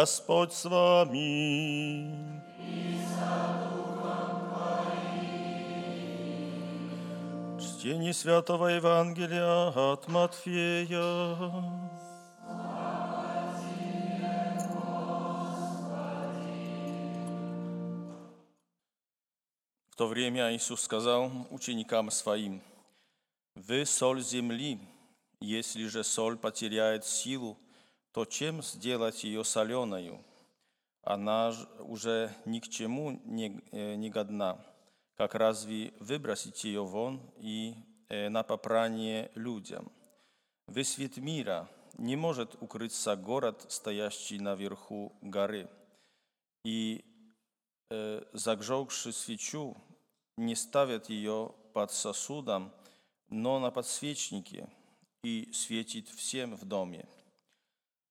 Господь с вами. Чтение Святого Евангелия от Матфея. То время Иисус сказал ученикам своим, «Вы соль земли, если же соль потеряет силу, то чем сделать ее соленою? Она уже ни к чему не, э, не годна, как разве выбросить ее вон и э, на попрание людям? Вы свет мира, не может укрыться город, стоящий наверху горы. И э, зажегши свечу, не ставят ее под сосудом, но на подсвечнике, и светит всем в доме.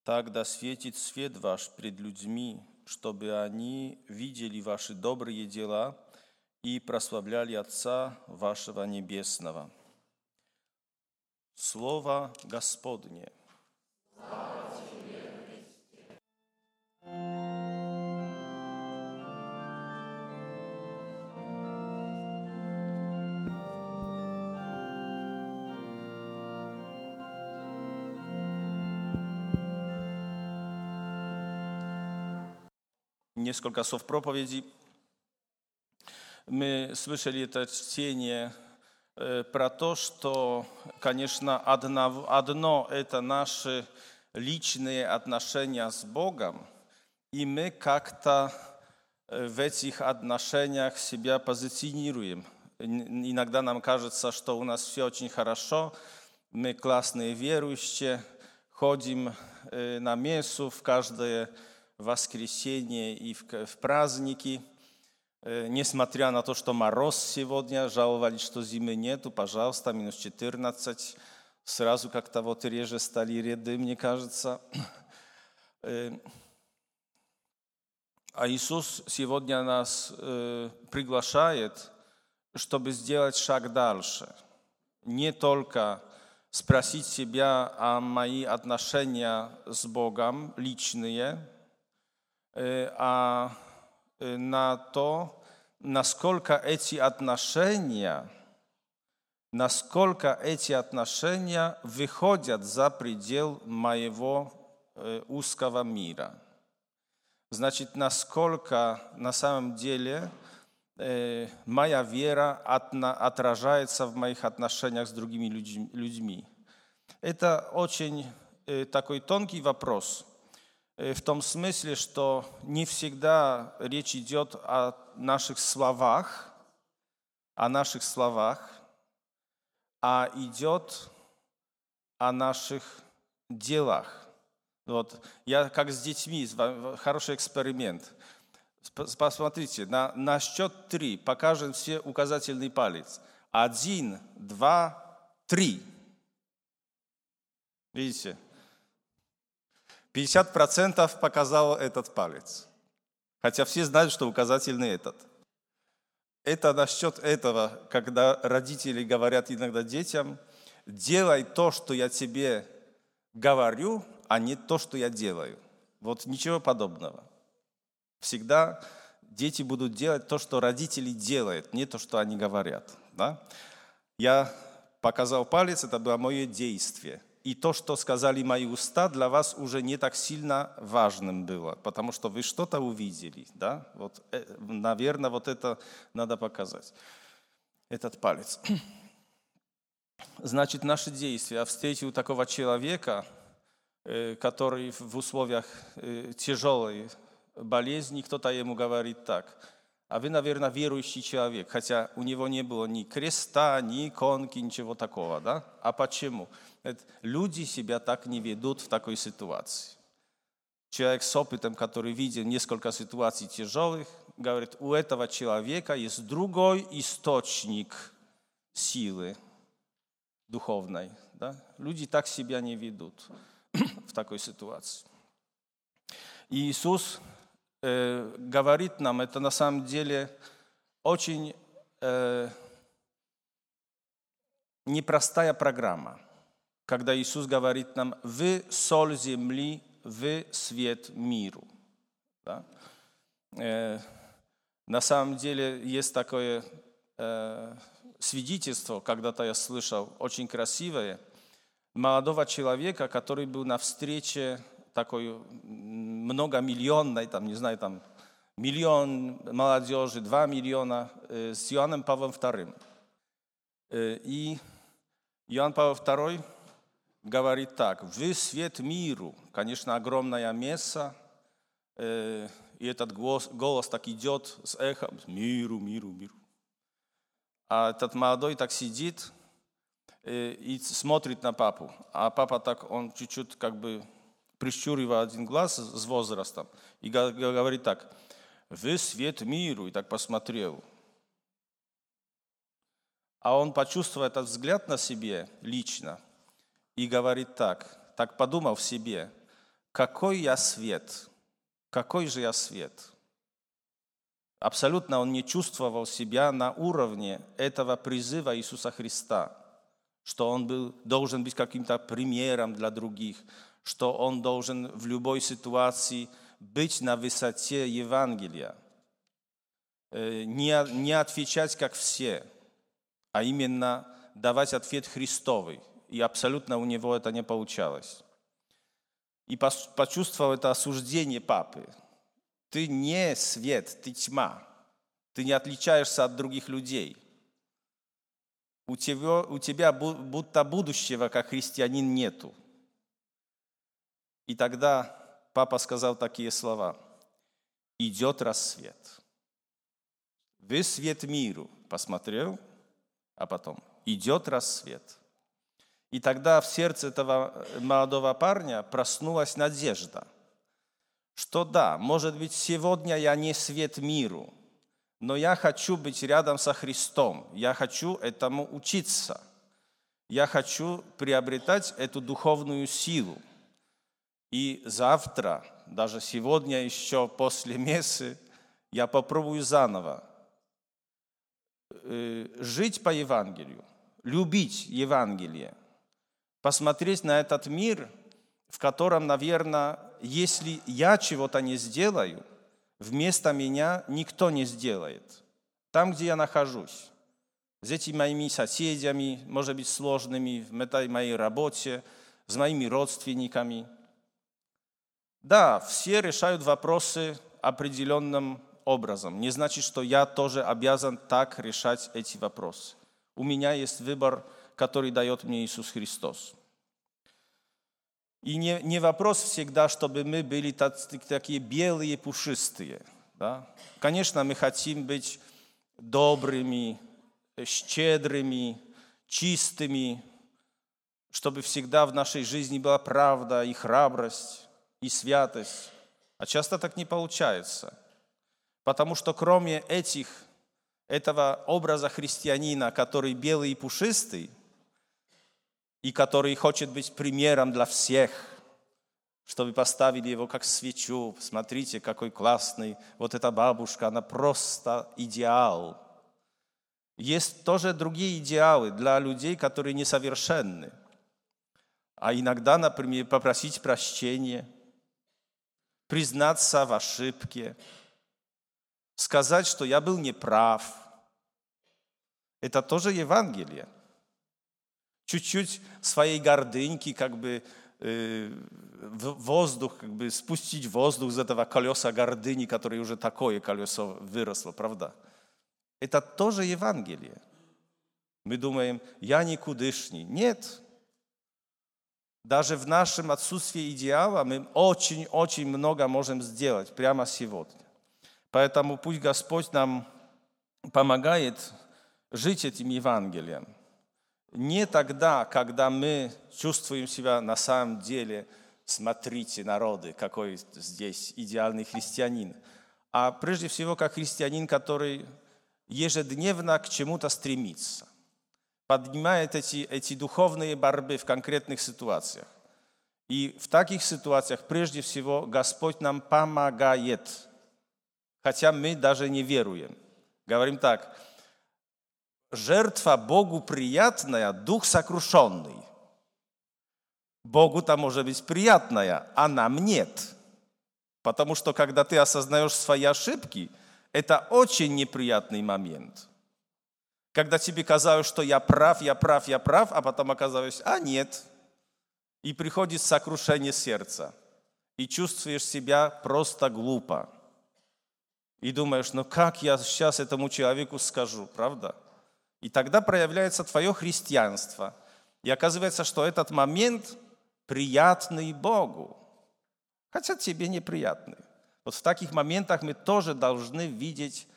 Так да светит свет ваш пред людьми, чтобы они видели ваши добрые дела и прославляли Отца вашего Небесного. Слово Господне. Несколько слов проповеди. Мы слышали это чтение э, про то, что, конечно, одно, одно это наши личные отношения с Богом, и мы как-то э, в этих отношениях себя позиционируем. Ин- Иногда нам кажется, что у нас все очень хорошо, мы классные верующие, ходим э, на мессу в каждое воскресенье и в, праздники. Э, Несмотря на то, что мороз сегодня, жаловались, что зимы нету, пожалуйста, минус 14. Сразу как-то вот реже стали ряды, мне кажется. Э, А Иисус сегодня нас э, приглашает, чтобы сделать шаг дальше. Не только спросить себя о мои отношения с Богом личные, а на то, насколько эти отношения, насколько эти отношения выходят за предел моего узкого мира. Значит, насколько на самом деле моя вера отражается в моих отношениях с другими людь- людьми. Это очень такой тонкий вопрос, в том смысле, что не всегда речь идет о наших словах, о наших словах, а идет о наших делах. Вот. Я как с детьми, хороший эксперимент. Сп- Посмотрите, на, на счет три покажем все указательный палец. Один, два, три. Видите? 50% показал этот палец. Хотя все знают, что указательный этот. Это насчет этого, когда родители говорят иногда детям, делай то, что я тебе говорю, а не то, что я делаю. Вот ничего подобного. Всегда дети будут делать то, что родители делают, не то, что они говорят. Да? Я показал палец, это было мое действие. И то, что сказали мои уста, для вас уже не так сильно важным было, потому что вы что-то увидели. Да? Вот, э, наверное, вот это надо показать, этот палец. Значит, наши действия. Встретил такого человека, э, который в условиях э, тяжелой болезни, кто-то ему говорит так, а вы, наверное, верующий человек, хотя у него не было ни креста, ни иконки, ничего такого, да? А почему? Это люди себя так не ведут в такой ситуации. Человек с опытом, который видел несколько ситуаций тяжелых, говорит, у этого человека есть другой источник силы духовной. Да? Люди так себя не ведут в такой ситуации. И Иисус э, говорит нам, это на самом деле очень э, непростая программа, когда Иисус говорит нам, вы соль земли, вы свет миру. Да? Э, на самом деле есть такое э, свидетельство, когда-то я слышал, очень красивое, молодого человека, который был на встрече такой многомиллионной, там, не знаю, там, миллион молодежи, два миллиона э, с Иоанном Павлом II. Э, и Иоанн Павел II говорит так, «Вы свет миру». Конечно, огромное место, э, и этот голос, голос так идет с эхом, «Миру, миру, миру». А этот молодой так сидит и смотрит на папу. А папа так, он чуть-чуть как бы прищуривая один глаз с возрастом, и говорит так, «Вы свет миру», и так посмотрел. А он почувствовал этот взгляд на себе лично и говорит так, так подумал в себе, «Какой я свет? Какой же я свет?» Абсолютно он не чувствовал себя на уровне этого призыва Иисуса Христа, что он был, должен быть каким-то примером для других, что он должен в любой ситуации быть на высоте Евангелия, э, не, не отвечать как все, а именно давать ответ Христовый. И абсолютно у него это не получалось. И почувствовал это осуждение папы. Ты не свет, ты тьма. Ты не отличаешься от других людей. У тебя, у тебя будто будущего как христианин нету. И тогда папа сказал такие слова. «Идет рассвет». Вы свет миру посмотрел, а потом идет рассвет. И тогда в сердце этого молодого парня проснулась надежда, что да, может быть, сегодня я не свет миру, но я хочу быть рядом со Христом, я хочу этому учиться, я хочу приобретать эту духовную силу. И завтра, даже сегодня еще после мессы, я попробую заново э, жить по Евангелию, любить Евангелие, посмотреть на этот мир, в котором, наверное, если я чего-то не сделаю, вместо меня никто не сделает. Там, где я нахожусь, с этими моими соседями, может быть, сложными, в этой моей работе, с моими родственниками – да, все решают вопросы определенным образом. Не значит, что я тоже обязан так решать эти вопросы. У меня есть выбор, который дает мне Иисус Христос. И не, не вопрос всегда, чтобы мы были так, такие белые, пушистые. Да? Конечно, мы хотим быть добрыми, щедрыми, чистыми, чтобы всегда в нашей жизни была правда и храбрость и святость. А часто так не получается. Потому что кроме этих, этого образа христианина, который белый и пушистый, и который хочет быть примером для всех, чтобы поставили его как свечу. Смотрите, какой классный. Вот эта бабушка, она просто идеал. Есть тоже другие идеалы для людей, которые несовершенны. А иногда, например, попросить прощения – признаться в ошибке, сказать, что я был неправ. Это тоже Евангелие. Чуть-чуть своей гордыньки как бы э, воздух, как бы спустить воздух из этого колеса гордыни, которое уже такое колесо выросло, правда? Это тоже Евангелие. Мы думаем, я никудышний. Нет, даже в нашем отсутствии идеала мы очень-очень много можем сделать прямо сегодня. Поэтому пусть Господь нам помогает жить этим Евангелием. Не тогда, когда мы чувствуем себя на самом деле, смотрите, народы, какой здесь идеальный христианин, а прежде всего как христианин, который ежедневно к чему-то стремится, поднимает эти, эти духовные борьбы в конкретных ситуациях. И в таких ситуациях прежде всего Господь нам помогает, хотя мы даже не веруем. Говорим так, жертва Богу приятная, дух сокрушенный. Богу-то может быть приятная, а нам нет. Потому что когда ты осознаешь свои ошибки, это очень неприятный момент. Когда тебе казалось, что я прав, я прав, я прав, а потом оказалось, а нет. И приходит сокрушение сердца. И чувствуешь себя просто глупо. И думаешь, ну как я сейчас этому человеку скажу, правда? И тогда проявляется твое христианство. И оказывается, что этот момент приятный Богу, хотя тебе неприятный. Вот в таких моментах мы тоже должны видеть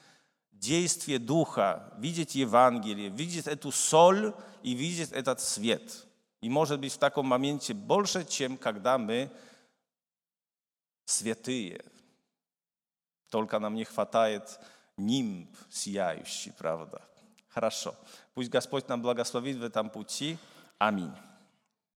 действие Духа, видеть Евангелие, видеть эту соль и видеть этот свет. И может быть в таком моменте больше, чем когда мы святые. Только нам не хватает нимб сияющий, правда? Хорошо. Пусть Господь нам благословит в этом пути. Аминь.